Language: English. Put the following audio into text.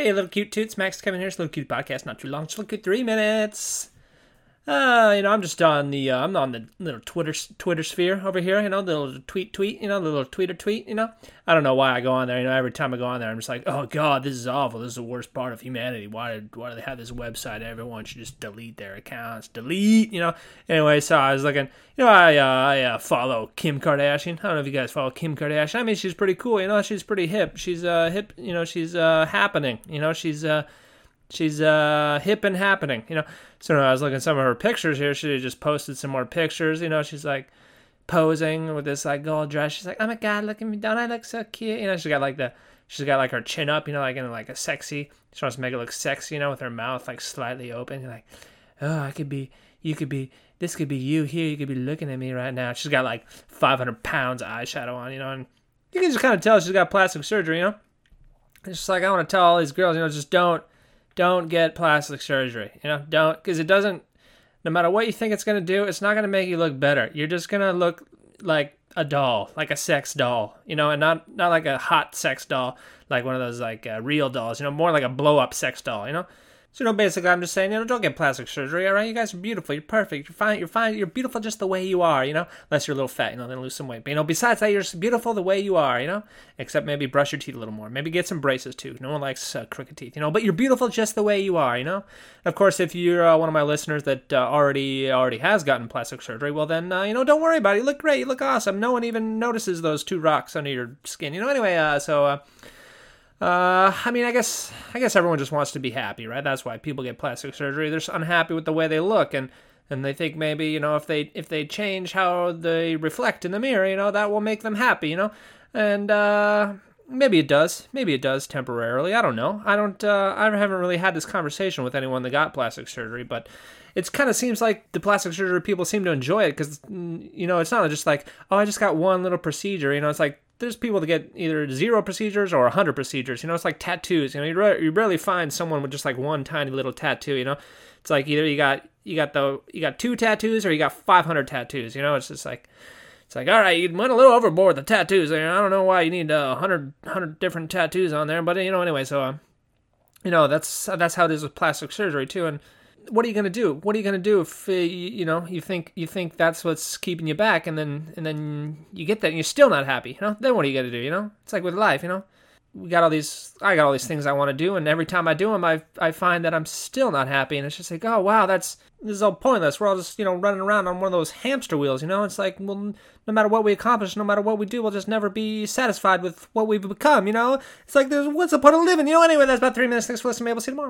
Hey, little cute toots, Max coming here. It's a little cute podcast, not too long, just a little cute three minutes. Uh, you know, I'm just on the, uh, I'm on the little Twitter, Twitter sphere over here, you know, the little tweet, tweet, you know, the little tweeter tweet, you know. I don't know why I go on there, you know, every time I go on there, I'm just like, oh god, this is awful. This is the worst part of humanity. Why did, why do they have this website? Everyone should just delete their accounts, delete, you know. Anyway, so I was looking, you know, I, uh, I uh, follow Kim Kardashian. I don't know if you guys follow Kim Kardashian. I mean, she's pretty cool, you know, she's pretty hip. She's, uh, hip, you know, she's, uh, happening, you know, she's, uh, she's uh hip and happening you know? So i was looking at some of her pictures here. She just posted some more pictures you know? She's like posing with this like gold dress. She's like oh my god look at me. Don't i look so cute? You know she's got like the she's got like her chin up you know like in like a sexy she wants to make it look sexy you know with her mouth like slightly open. You're like oh i could be you could be this could be you here. You could be looking at me right now. She's got like 500 pounds of eyeshadow on you know and you can just kind of tell she's got plastic surgery you know? It's just like i want to tell all these girls you know just don't don't get plastic surgery. You know, don't because it doesn't. No matter what you think it's gonna do, it's not gonna make you look better. You're just gonna look like a doll, like a sex doll. You know, and not not like a hot sex doll, like one of those like uh, real dolls. You know, more like a blow up sex doll. You know. So, you know, basically, I'm just saying, you know, don't get plastic surgery, all right? You guys are beautiful. You're perfect. You're fine. You're fine. You're beautiful just the way you are, you know? Unless you're a little fat, you know, then lose some weight. But, you know, besides that, you're beautiful the way you are, you know? Except maybe brush your teeth a little more. Maybe get some braces, too. No one likes uh, crooked teeth, you know? But you're beautiful just the way you are, you know? And Of course, if you're uh, one of my listeners that uh, already already has gotten plastic surgery, well, then, uh, you know, don't worry about it. You look great. You look awesome. No one even notices those two rocks under your skin, you know? Anyway, uh, so, uh, I mean, I guess I guess everyone just wants to be happy, right? That's why people get plastic surgery. They're just unhappy with the way they look, and and they think maybe you know if they if they change how they reflect in the mirror, you know that will make them happy, you know, and uh, maybe it does, maybe it does temporarily. I don't know. I don't. Uh, I haven't really had this conversation with anyone that got plastic surgery, but it kind of seems like the plastic surgery people seem to enjoy it because you know it's not just like oh I just got one little procedure, you know, it's like there's people that get either zero procedures or 100 procedures. You know, it's like tattoos. You know, you, re- you rarely find someone with just like one tiny little tattoo. You know, it's like either you got you got the you got two tattoos or you got 500 tattoos. You know, it's just like it's like all right, you went a little overboard with the tattoos. I don't know why you need uh, 100 100 different tattoos on there, but you know, anyway, so uh, you know that's that's how it is with plastic surgery too, and what are you going to do? What are you going to do if uh, you know you think you think that's what's keeping you back, and then and then you get that and you're still not happy? You know, then what are you going to do? You know, it's like with life. You know, we got all these. I got all these things I want to do, and every time I do them, I I find that I'm still not happy, and it's just like, oh wow, that's this is all pointless. We're all just you know running around on one of those hamster wheels. You know, it's like well, no matter what we accomplish, no matter what we do, we'll just never be satisfied with what we've become. You know, it's like there's what's the point of living? You know. Anyway, that's about three minutes. Thanks for listening. Maybe we'll see you tomorrow.